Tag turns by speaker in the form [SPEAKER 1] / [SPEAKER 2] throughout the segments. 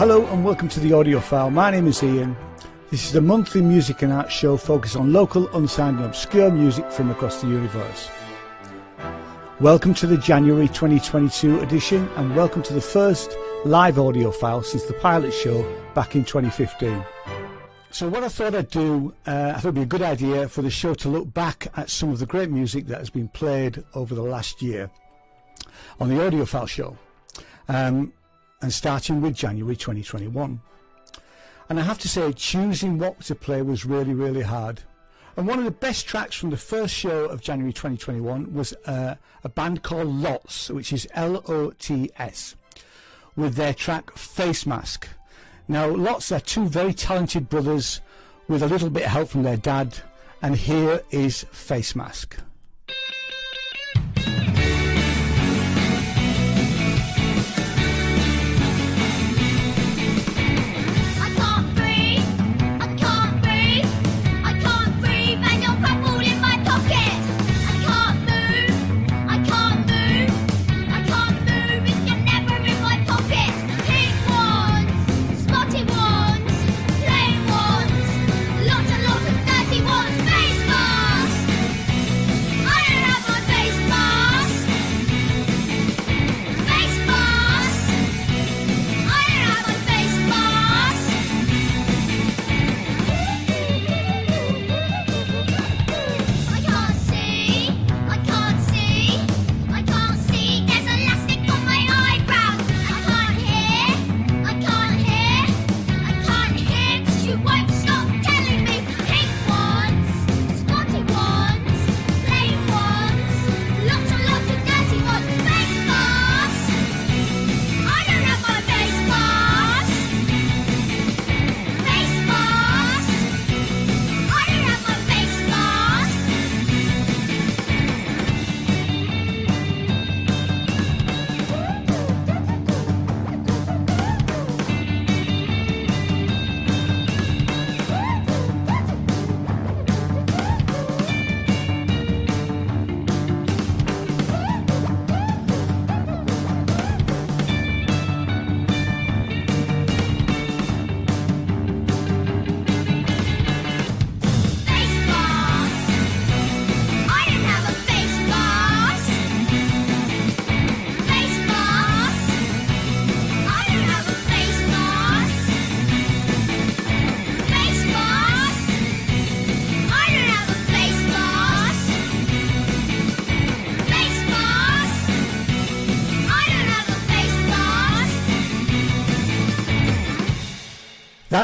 [SPEAKER 1] Hello and welcome to the Audiophile. My name is Ian. This is a monthly music and art show focused on local, unsigned and obscure music from across the universe. Welcome to the January 2022 edition and welcome to the first live audiophile since the pilot show back in 2015. So what I thought I'd do, uh, I thought it'd be a good idea for the show to look back at some of the great music that has been played over the last year on the Audiophile show, um, and starting with January 2021. And I have to say, choosing what to play was really, really hard. And one of the best tracks from the first show of January 2021 was uh, a band called Lots, which is L-O-T-S, with their track Face Mask. Now, Lots are two very talented brothers with a little bit of help from their dad, and here is Face Mask.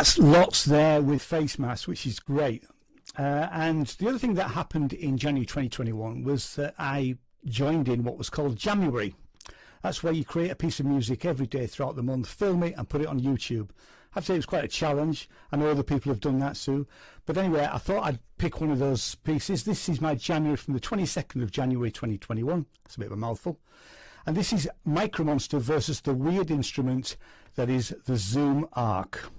[SPEAKER 1] That's lots there with face masks, which is great. Uh, and the other thing that happened in January 2021 was that I joined in what was called Jamuary. That's where you create a piece of music every day throughout the month, film it and put it on YouTube. I'd say it was quite a challenge. I know other people have done that too. But anyway, I thought I'd pick one of those pieces. This is my Jamuary from the 22nd of January 2021. It's a bit of a mouthful. And this is Micromonster versus the weird instrument that is the Zoom ARQ.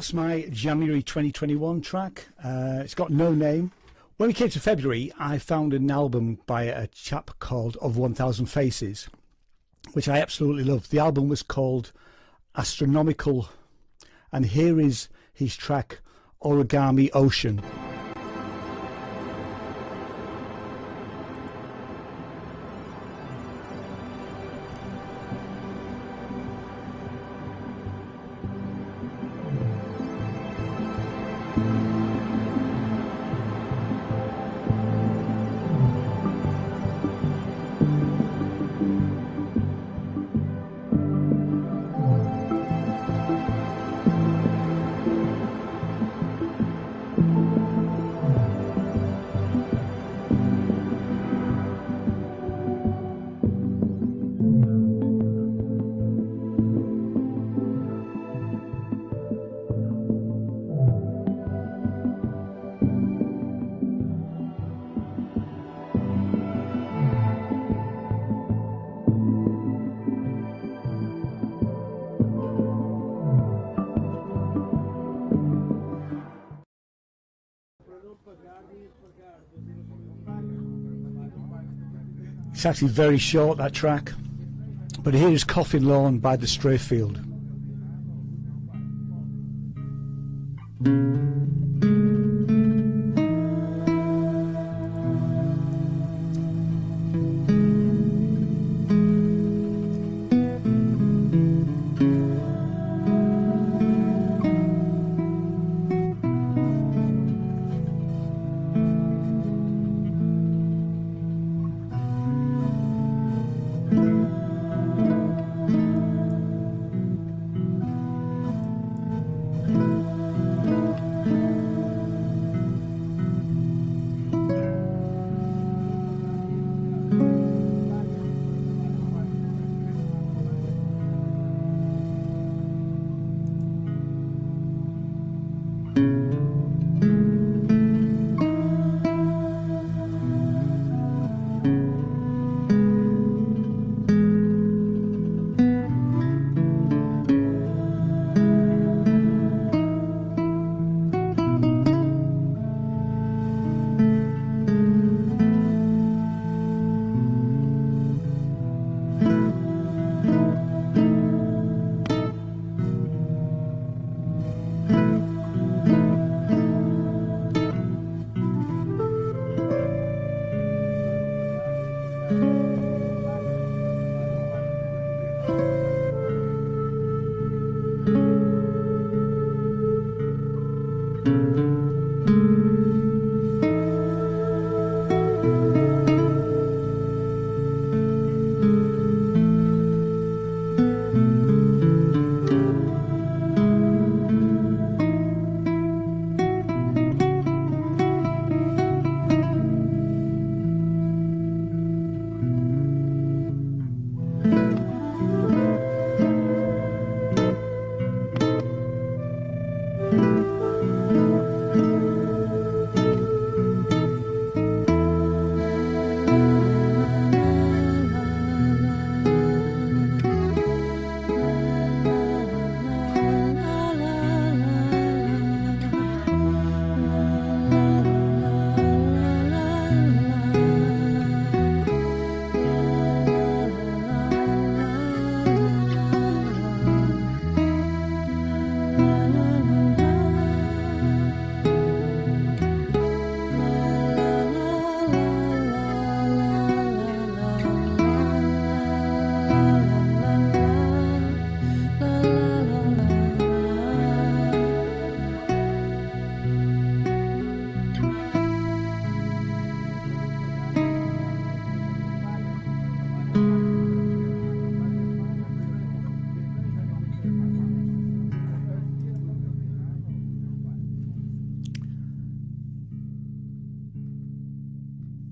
[SPEAKER 1] That's my Jamuary 2021 track. Uh, it's got no name. When we came to February, I found an album by a chap called Of 1000 Faces, which I absolutely loved. The album was called Astronomical, and here is his track Origami Ocean. It's actually very short, that track. But here's Coffin Lawn by the Strayfield.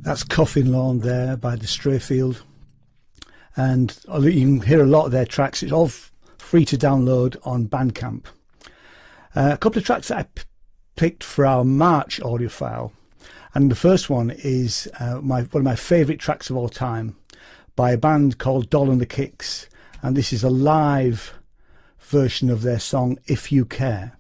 [SPEAKER 1] That's Coffin Lawn there by the Strayfield. And you can hear a lot of their tracks. It's all free to download on Bandcamp. Uh, a couple of tracks that I picked for our March Audiophile. And the first one is uh, my one of my favourite tracks of all time by a band called Doll and the Kicks. And this is a live version of their song If You Care.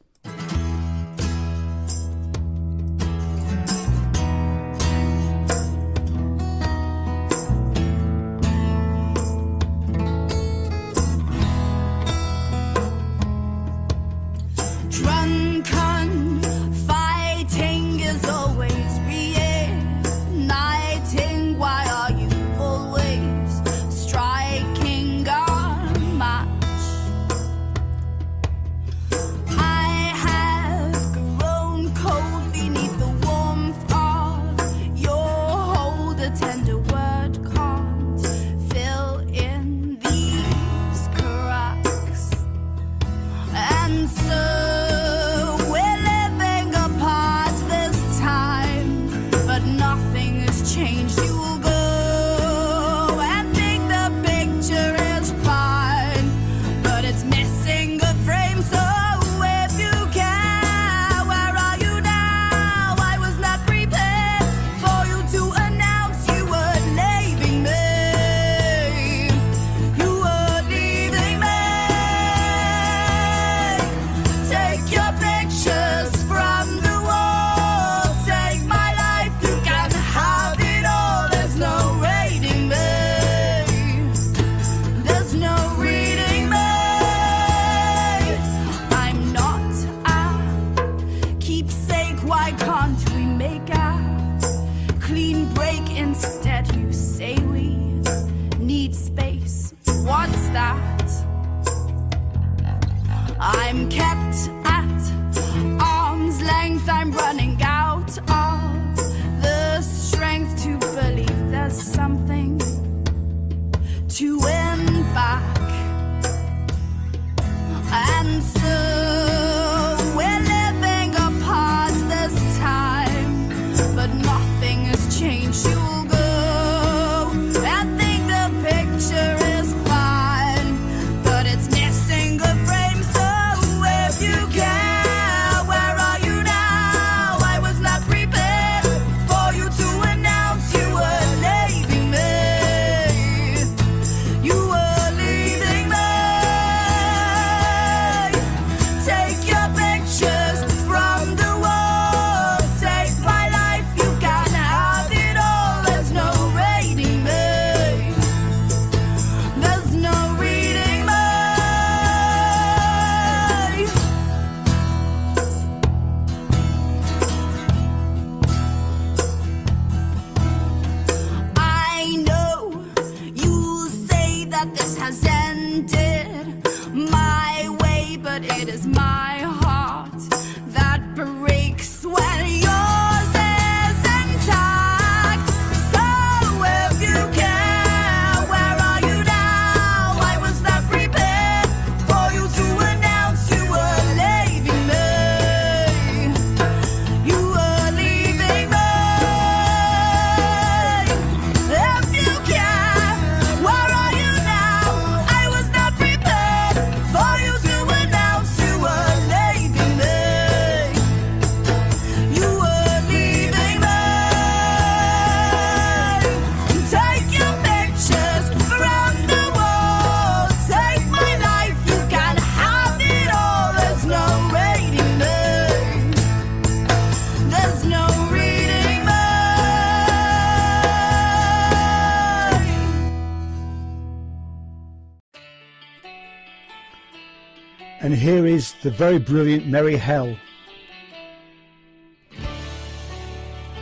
[SPEAKER 2] the
[SPEAKER 1] very brilliant Merry Hell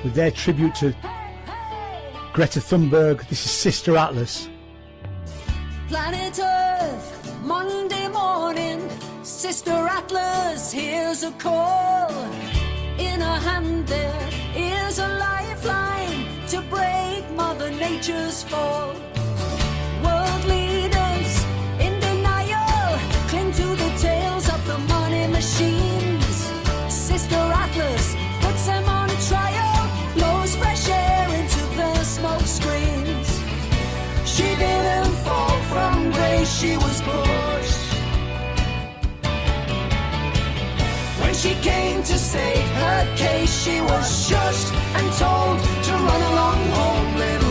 [SPEAKER 1] with their tribute to Greta Thunberg. This is Sister Atlas.
[SPEAKER 3] Planet Earth, Monday morning, Sister Atlas, here's a call. In her hand there is a lifeline to break Mother Nature's fall. to save her case. She was shushed and told to run along home, little.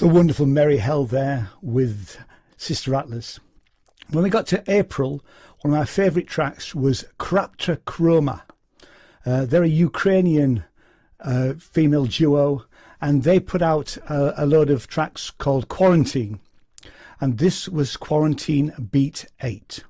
[SPEAKER 3] The
[SPEAKER 1] wonderful Merry Hell there with Sister Atlas. When we got to April, one of my favourite tracks was Krapka Chroma. Uh, they're a Ukrainian uh, female duo, and they put out a, a load of tracks called Quarantine. And this was Quarantine Beat 8.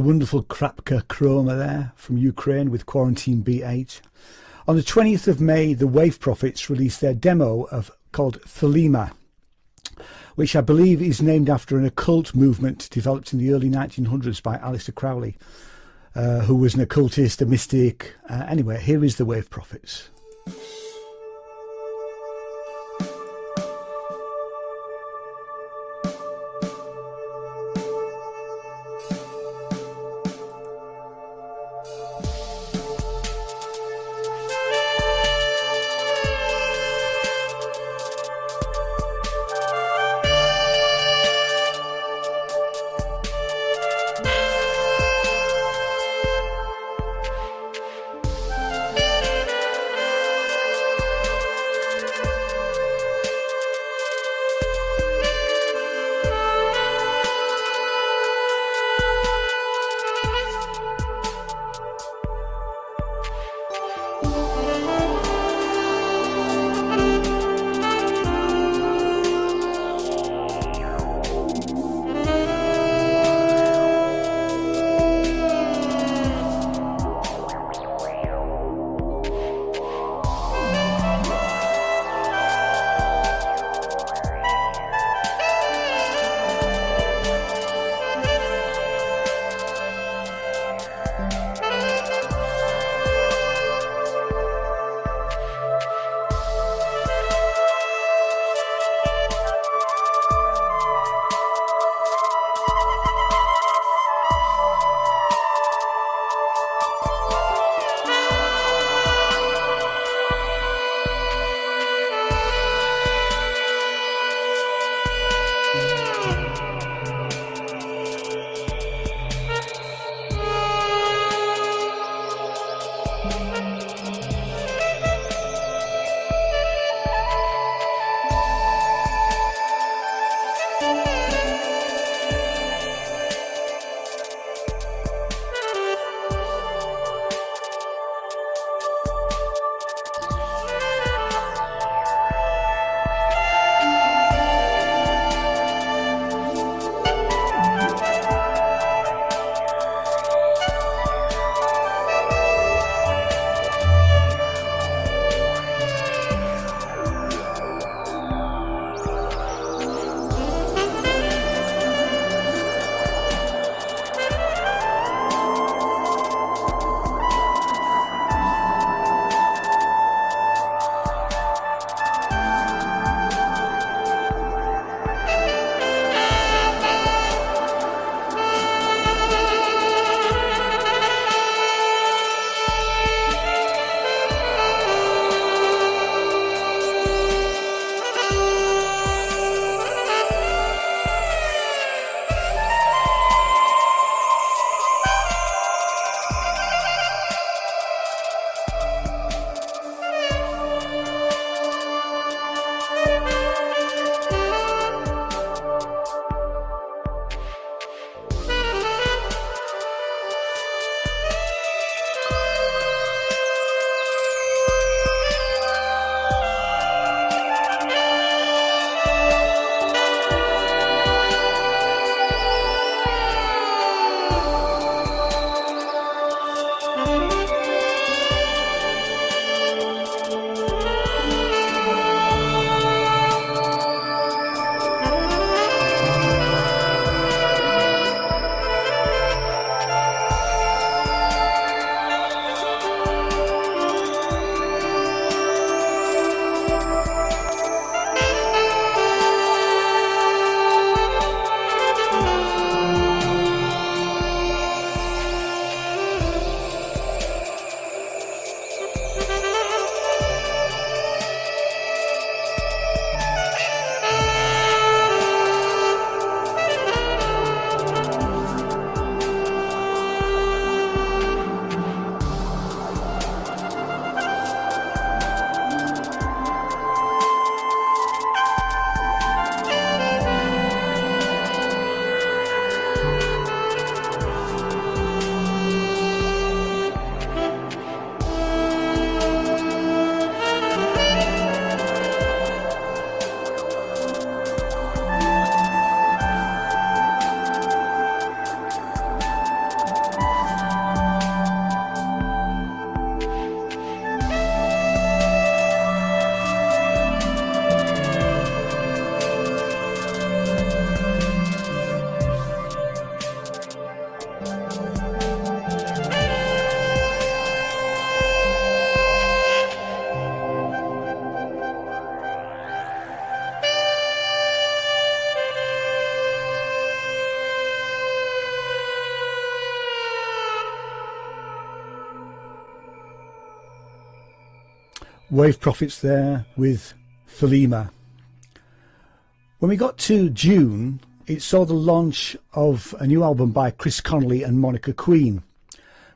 [SPEAKER 1] The wonderful Krapka Chroma there from Ukraine with Quarantine Beat 8. On the 20th of May, the Wave Prophets released their demo of called Thelema, which I believe is named after an occult movement developed in the early 1900s by Aleister Crowley, uh, who was an occultist, a mystic. Uh, anyway, here is the Wave Prophets. Wave Prophets there with Thelema. When we got to June, it saw the launch of a new album by Chris Connelly and Monica Queen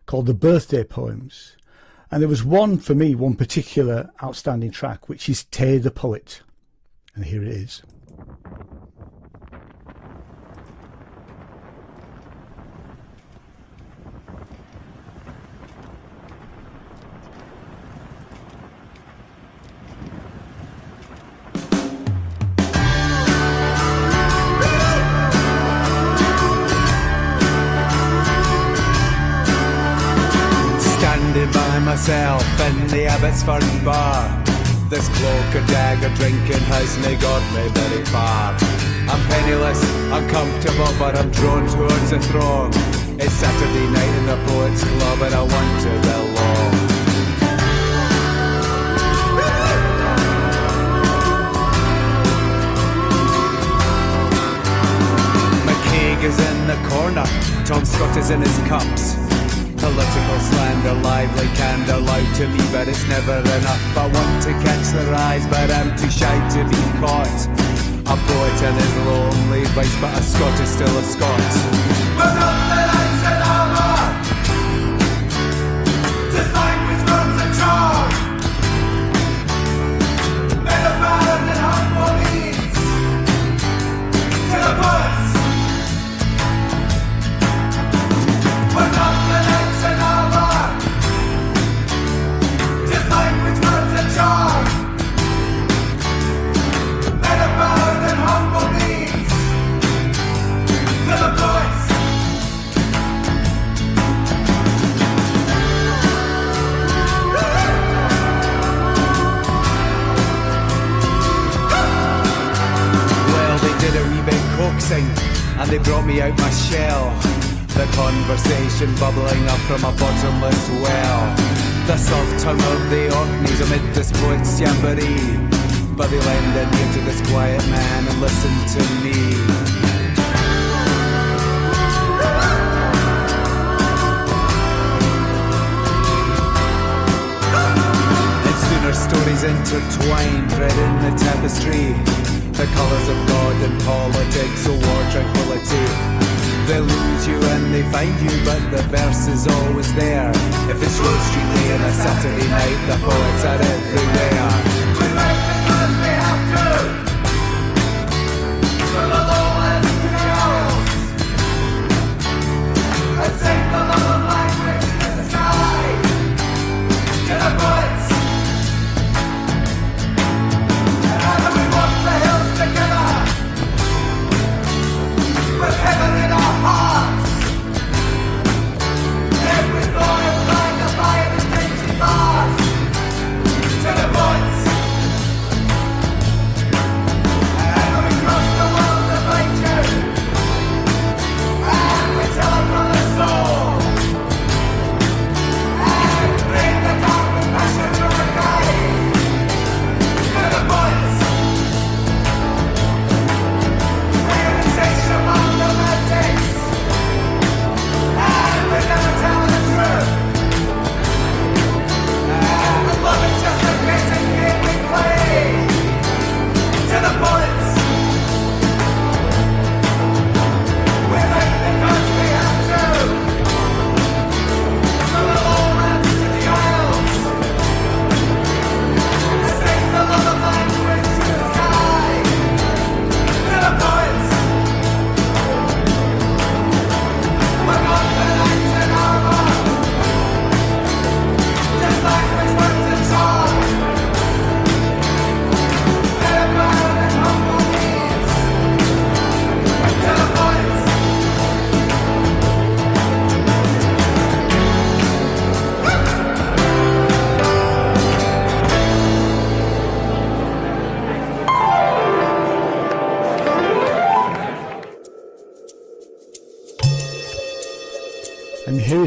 [SPEAKER 1] called The Birthday Poems. And there was one for me, one particular outstanding track, which is Tae the Poet. And here it is.
[SPEAKER 4] This cloak and dagger drinking not got me very far. I'm penniless, uncomfortable, but I'm drawn towards the throng. It's Saturday night in the Poets Club and I want to belong. MacCaig is in the corner, Tom Scott is in his cups. Political slander, lively candor, loud to me, but it's never enough. I want to catch their eyes, but I'm too shy to be caught. A poet and his lonely voice, but a Scot is still a Scot. Conversation bubbling up from a bottomless well. The soft tongue of the Orkneys amid this poet's jamboree. But they lend an ear to this quiet man and listen to me. And sooner stories intertwine, read in the tapestry. The colours of God and politics, or war tranquility. They lose you and they find you, but the verse is always there. If it's Rose Street Day on a Saturday night, the poets are everywhere.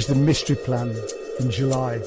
[SPEAKER 4] The
[SPEAKER 1] mystery plan in July.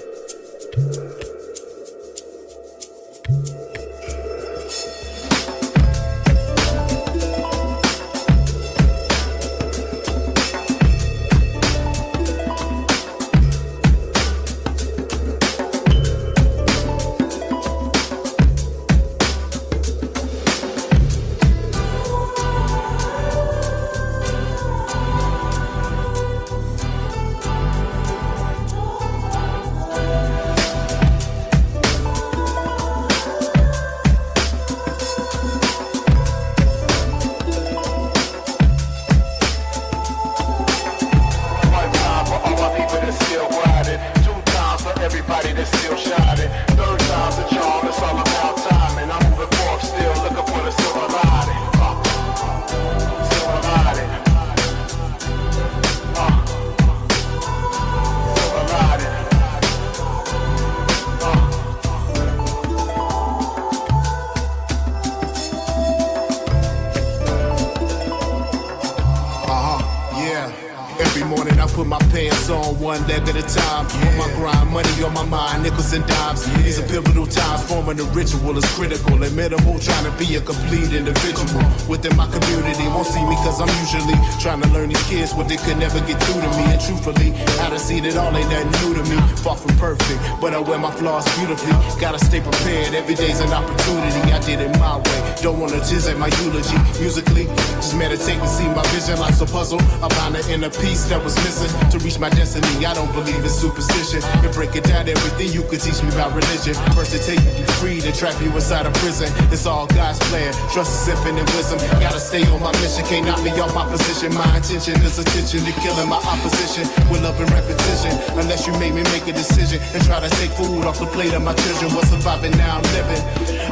[SPEAKER 5] Ritual is critical minimal. Trying to be a complete individual within my community. Won't see me cause I'm usually trying to learn these kids what they could never get through to me. And truthfully, I done seen it all, ain't nothing new to me. Far from perfect, but I wear my flaws beautifully. Gotta stay prepared, every day's an opportunity. I did it my way. Don't wanna jizz at my eulogy. Musically, just meditate and see my vision life's a puzzle. I find the inner peace that was missing to reach my destiny. I don't believe in superstition. And break it down, everything you could teach me about religion. First, to take you free, to trap you inside a prison. It's all God's plan. Trust is infinite wisdom. Gotta stay on my mission. Can't knock me off my position. My intention is attention to killing my opposition with love and repetition. Unless you make me make a decision and try to take food off the plate of my children. What's surviving, now I'm living.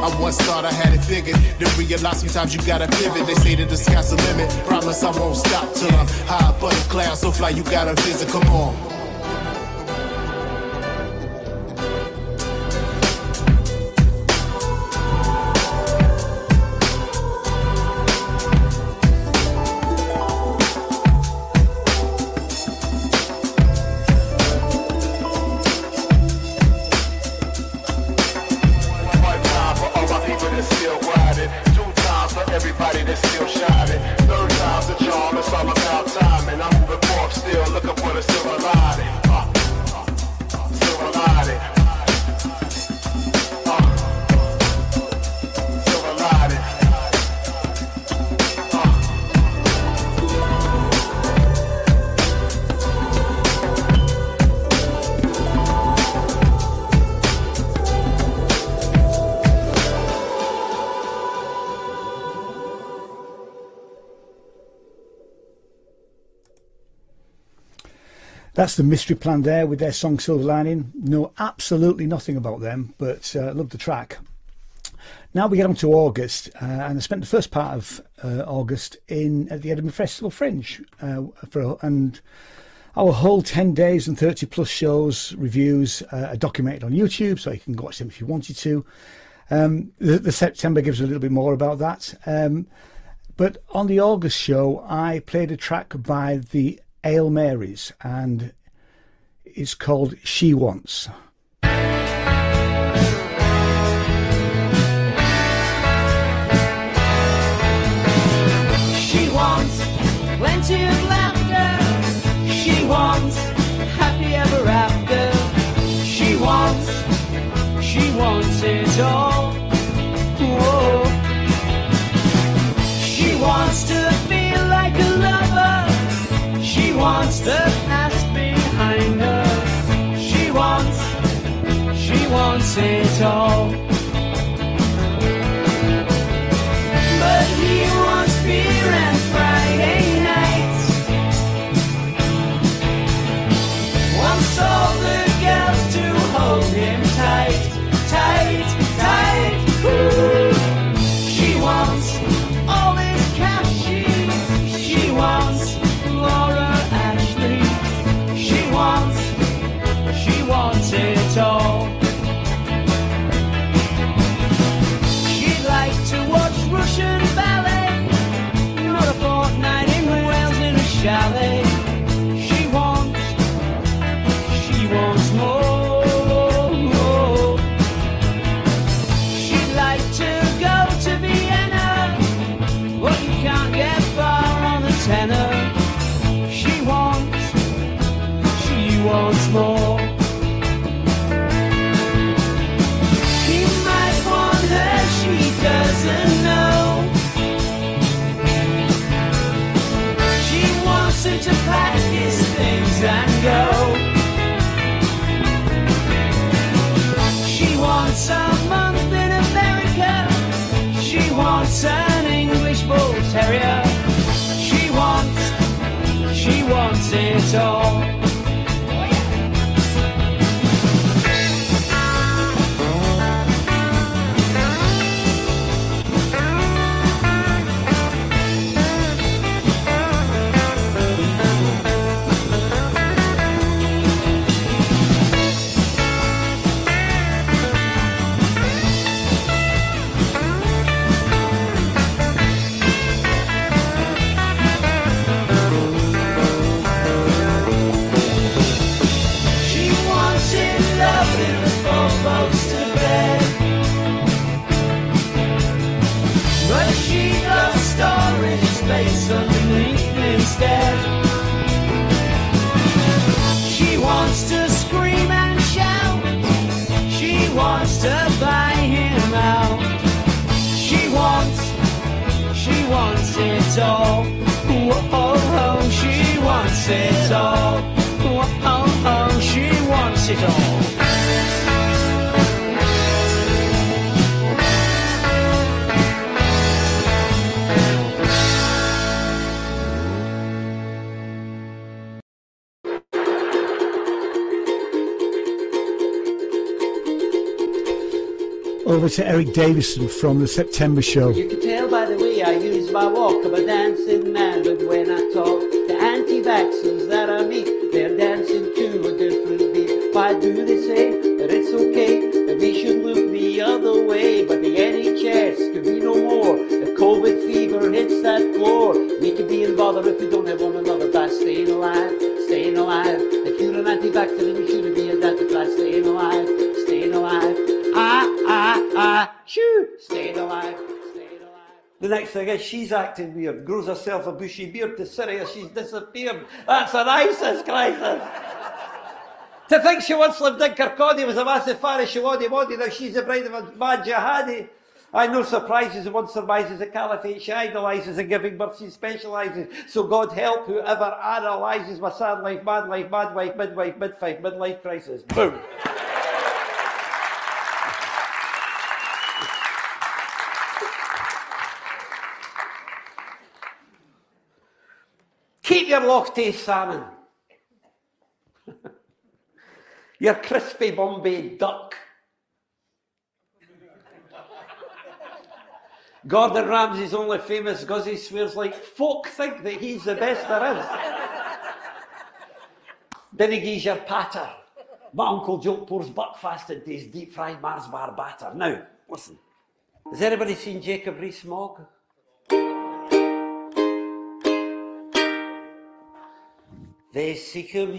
[SPEAKER 5] I once thought I had it figured. Then realize sometimes you gotta pivot. They say that the sky's the limit. Promise I won't stop till I'm high above the clouds so fly you gotta visit. Come on.
[SPEAKER 6] That's the
[SPEAKER 1] mystery plan there with their song Silver Lining. Know absolutely nothing about them, but uh, love the track. Now we get on to August, uh, and I spent the first part of uh, August in at the Edinburgh Festival Fringe, uh, for and our whole 10 days and 30 plus shows, reviews uh, are documented on YouTube, so you can watch them if you wanted to. Um, the, the September gives a little bit more about that. Um, but on the August show, I played a track by the Ale Marys, and it's called She Wants.
[SPEAKER 3] She wants plenty of laughter. She wants happy ever after. She wants, she wants it all. Whoa. She wants to feel like a lover. She wants the wants it all. it's all space underneath instead. She wants to scream and shout. She wants to buy him out. She wants, she wants it all. Whoa, she wants it all.
[SPEAKER 7] Whoa, she wants it all.
[SPEAKER 1] Over to Eric Davidson from the September show.
[SPEAKER 8] You can tell by the way I use my walk. I'm a dancing man, but when I talk, the anti-vaxxers that I meet, they're dancing to a different beat. Why do they say that it's okay, that we should look the other way? But the NHS could be no more. If COVID fever hits that floor, we can be in bother if we don't have one another by staying alive, staying alive. If you're an anti-vaxxer, then you shouldn't be identified, staying alive, staying alive. Next thing is she's acting weird, grows herself a bushy beard to Syria, she's disappeared. That's an ISIS crisis. to think she once lived in Kirkcaldy was a massive fan of Showaddywaddy, now she's the bride of a mad jihadi. I no surprises one surmises the caliphate she idolises and giving birth she specialises. So God help whoever analyses my sad life, mad life, mad wife, midwife, midfife, midlife crisis. Boom. Keep your Loch Tay salmon. your crispy Bombay duck. Gordon Ramsay's only famous because he swears like folk think that he's the best there is. then he gives your patter. My Uncle Joe pours buckfast into his deep fried Mars bar batter. Now, listen. Has anybody seen Jacob Rees-Mogg? They seek him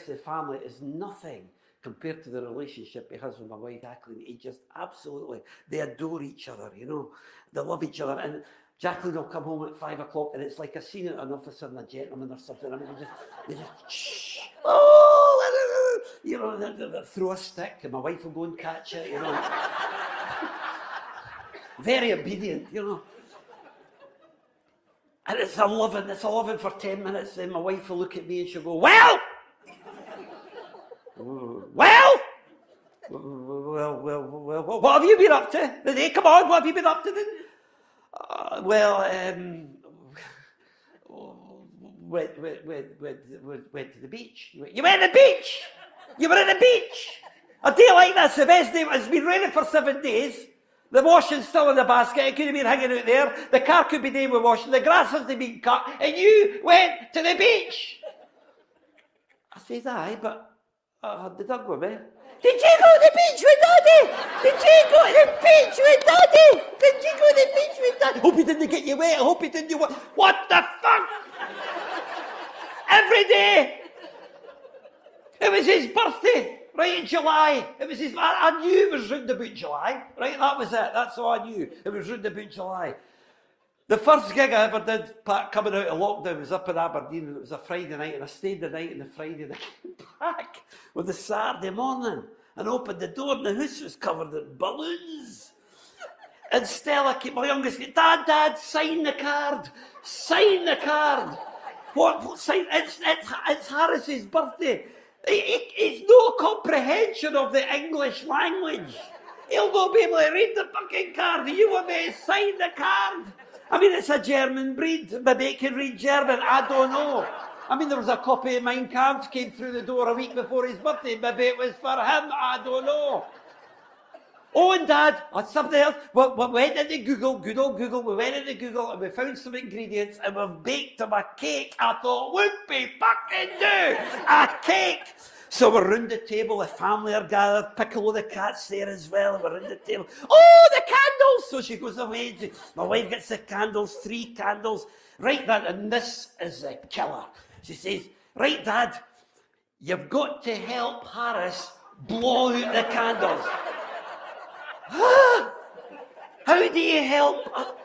[SPEAKER 8] rest of the family is nothing compared to the relationship he has with my wife Jacqueline. He just absolutely, they adore each other, you know, they love each other. And Jacqueline will come home at five o'clock and it's like a scene at an officer and a gentleman or something. I mean, they just, they just shh, oh, you know, they, they, they throw a stick and my wife will go and catch it, you know. Very obedient, you know. And it's a loving, it's a loving for 10 minutes. Then my wife will look at me and she'll go, Well! Well? Well, well, well, what have you been up to? Today, come on, what have you been up to? Then? Uh, well, um, went, went, went, went, went, went to the beach. You went, you went to the beach? You were at the beach? A day like this, the best day, it's been raining for seven days. The washing's still in the basket. It could have been hanging out there. The car could be doing with washing. The grass hasn't been cut. And you went to the beach. I says, aye, but I had the dog with me. Did you go to the beach with Daddy? Did you go to the beach with Daddy? Did you go to the beach with Daddy? Hope he didn't get you wet. I hope he didn't do what? What the fuck? Every day. It was his birthday, right in July. It was his. I, I knew it was round about July, right? That was it. That's all I knew. It was round about July. The first gig I ever did coming out of lockdown was up in Aberdeen and it was a Friday night and I stayed the night and the Friday and I came back with the Saturday morning and opened the door and the house was covered in balloons. And Stella, came, my youngest, came, Dad, Dad, sign the card, sign the card. What, what sign? It's, it's, it's Harris's birthday. He, he, he's no comprehension of the English language. He'll not be able to read the fucking card. You want me to sign the card? I mean, it's a German breed. Maybe it can read German. I don't know. I mean, there was a copy of Mein Kampf came through the door a week before his birthday. Maybe it was for him. I don't know. Oh, and Dad, or something else. We, we went into Google, good old Google. We went into Google and we found some ingredients and we've baked them a cake. I thought, would be fucking do a cake. So we're round the table, the family are gathered, Piccolo the cat's there as well, we're round the table. Oh, the candles! So she goes away. My wife gets the candles, three candles. Right, Dad, and this is the killer. She says, Right, Dad, you've got to help Harris blow out the candles. How do you help?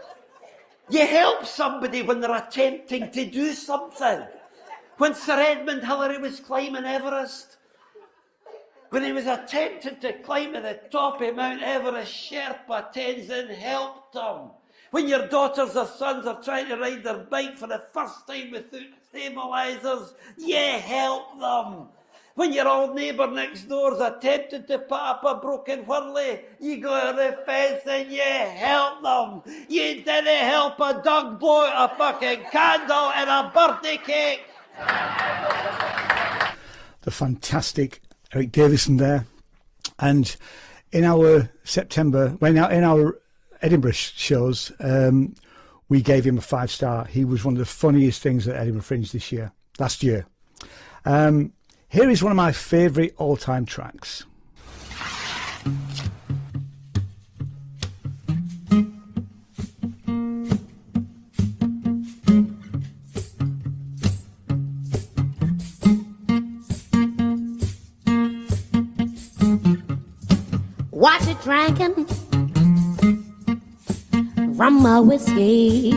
[SPEAKER 8] You help somebody when they're attempting to do something. When Sir Edmund Hillary was climbing Everest, when he was attempting to climb to the top of Mount Everest, Sherpa Tenzing helped him. When your daughters or sons are trying to ride their bike for the first time without stabilizers, yeah, help them. When your old neighbour next door's attempted to put up a broken whirly, you go to the fence and you help them. You didn't help a dog blow a fucking candle and a birthday cake.
[SPEAKER 1] The fantastic Eric Davidson there. And in our September, when in our Edinburgh shows, um, we gave him a five star. He was one of the funniest things at Edinburgh Fringe this year, last year. Um, here is one of my favourite all time tracks.
[SPEAKER 9] Drinking from my whiskey.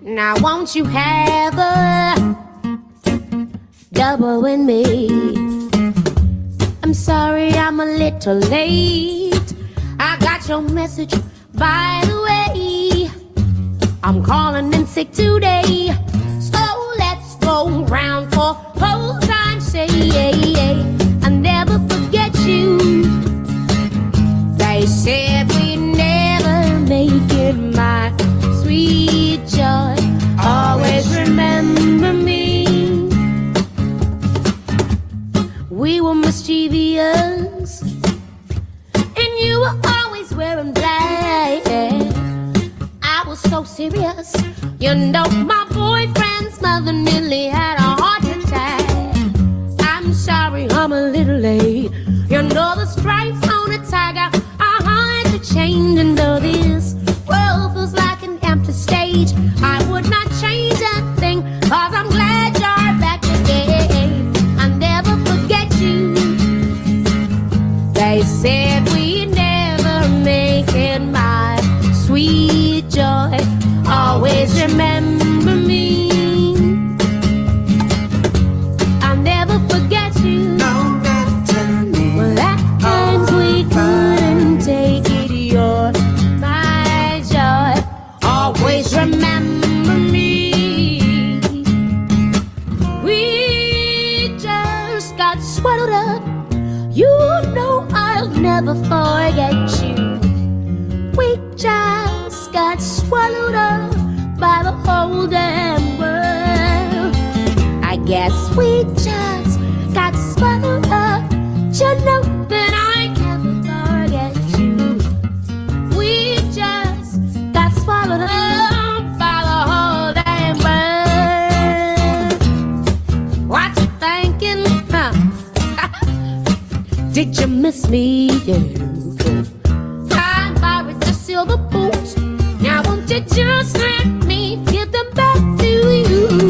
[SPEAKER 9] Now won't you have a double with me? I'm sorry I'm a little late. I got your message by the way. I'm calling in sick today. So let's go round for You miss me? Yeah. I borrowed the silver boots. Now won't you just let me give them back to you?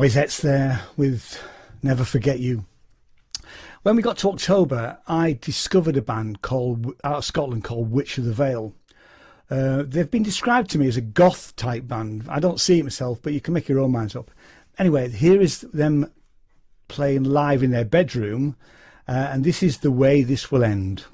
[SPEAKER 10] Noisettes there with Never Forget You. When we got to October, I discovered a band called out of Scotland called Witch of the Vale. Uh, they've been described to me as a goth type band. I don't see it myself, but you can make your own minds up. Anyway, here is them playing live in their bedroom, uh, and this is the way this will end.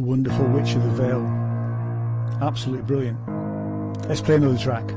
[SPEAKER 1] The
[SPEAKER 10] Wonderful Witch of the Vale. Absolutely brilliant. Let's play another track.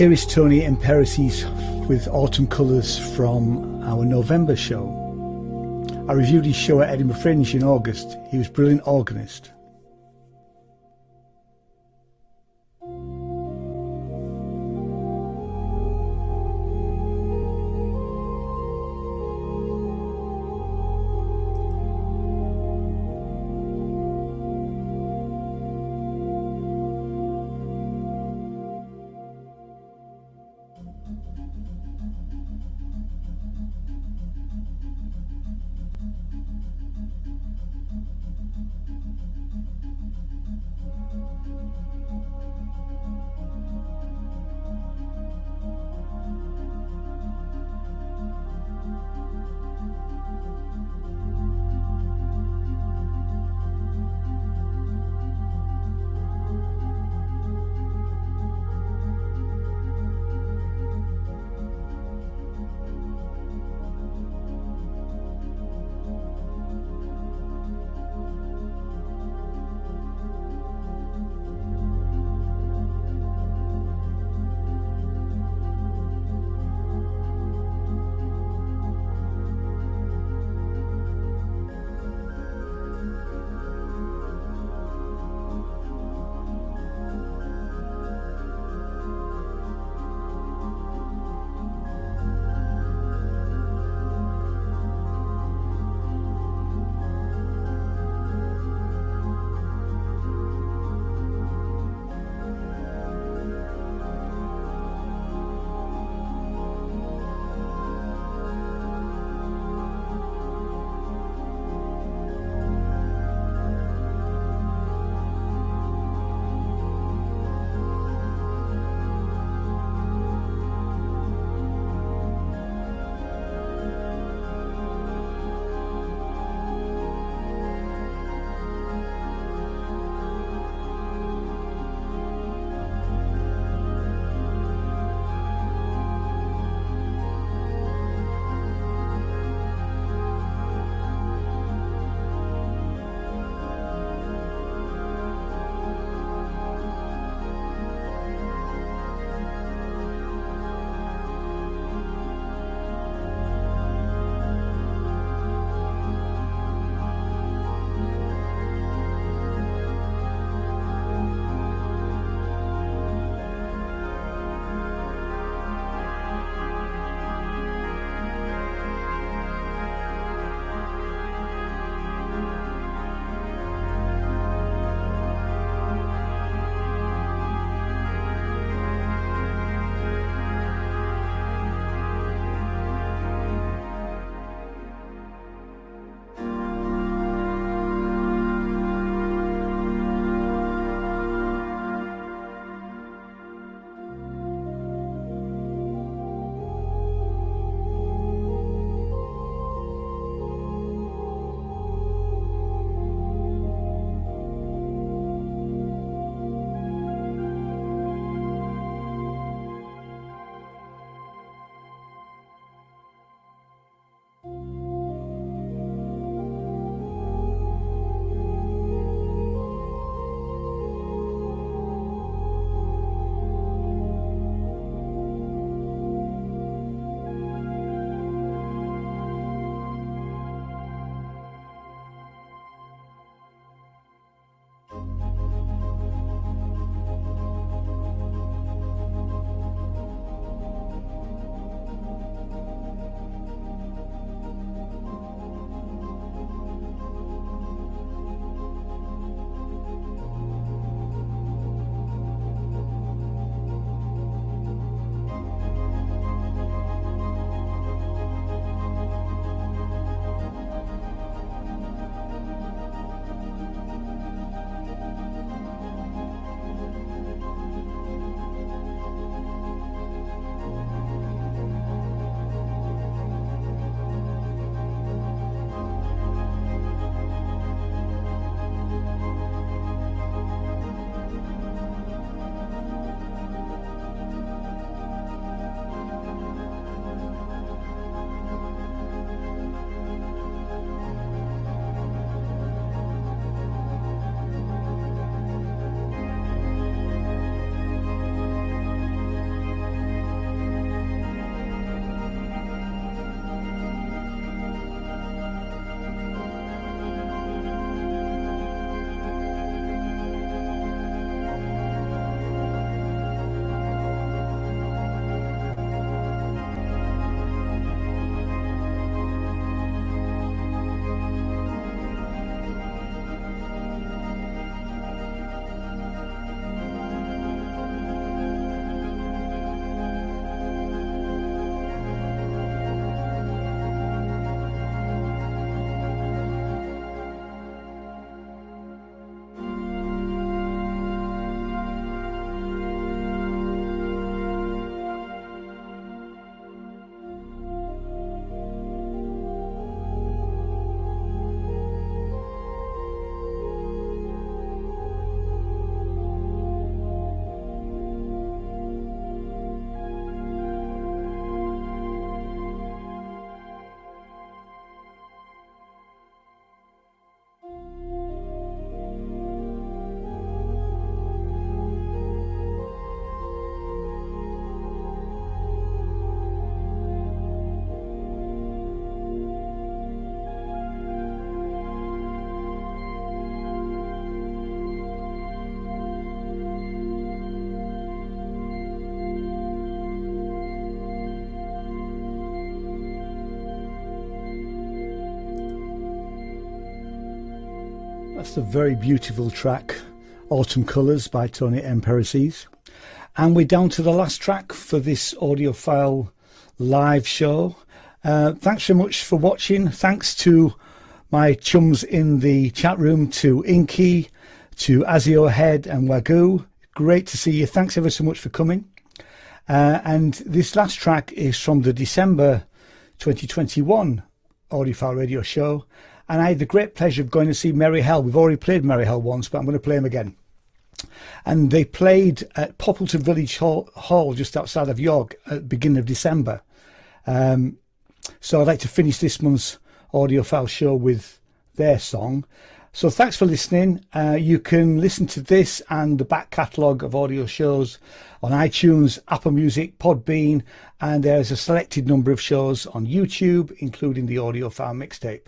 [SPEAKER 1] Here is Tony Imperatice with Autumn Colours from our November show. I reviewed his show at Edinburgh Fringe in August. He was brilliant organist. It's a very beautiful track, Autumn Colours by Tony Imperatice. And we're down to the last track for this audiophile live show. Uh, thanks so much for watching. Thanks to my chums in the chat room, to Inky, to Azio Head and Wagyu. Great to see you. Thanks ever so much for coming. Uh, and this last track is from the December 2021 Audiophile Radio Show. And I had the great pleasure of going to see Merry Hell. We've already played Merry Hell once, but I'm going to play them again. And they played at Poppleton Village Hall, just outside of York at the beginning of December. Um, so I'd like to finish this month's audiophile show with their song. So thanks for listening. Uh, you can listen to this and the back catalogue of audio shows on iTunes, Apple Music, Podbean, and there's a selected number of shows on YouTube, including the audiophile mixtape.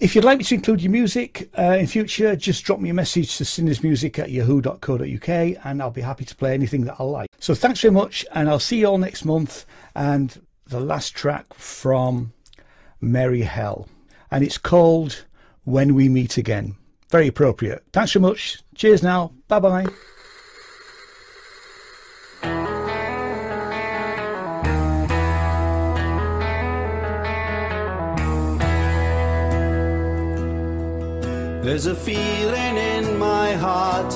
[SPEAKER 1] If you'd like me to include your music uh, in future, just drop me a message to sinnersmusic at yahoo.co.uk and I'll be happy to play anything that I like. So thanks very much, and I'll see you all next month. And the last track from Merry Hell, and it's called When We Meet Again. Very appropriate. Thanks so much. Cheers now. Bye bye.
[SPEAKER 3] There's a feeling in my heart,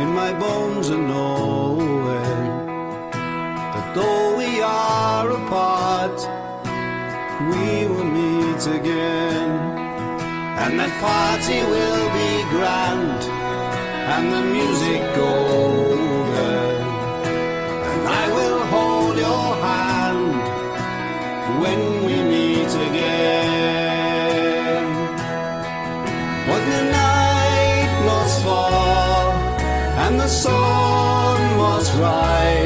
[SPEAKER 3] in my bones and knowing that though we are apart, we will meet again. And that party will be grand, and the music golden. The sun must rise,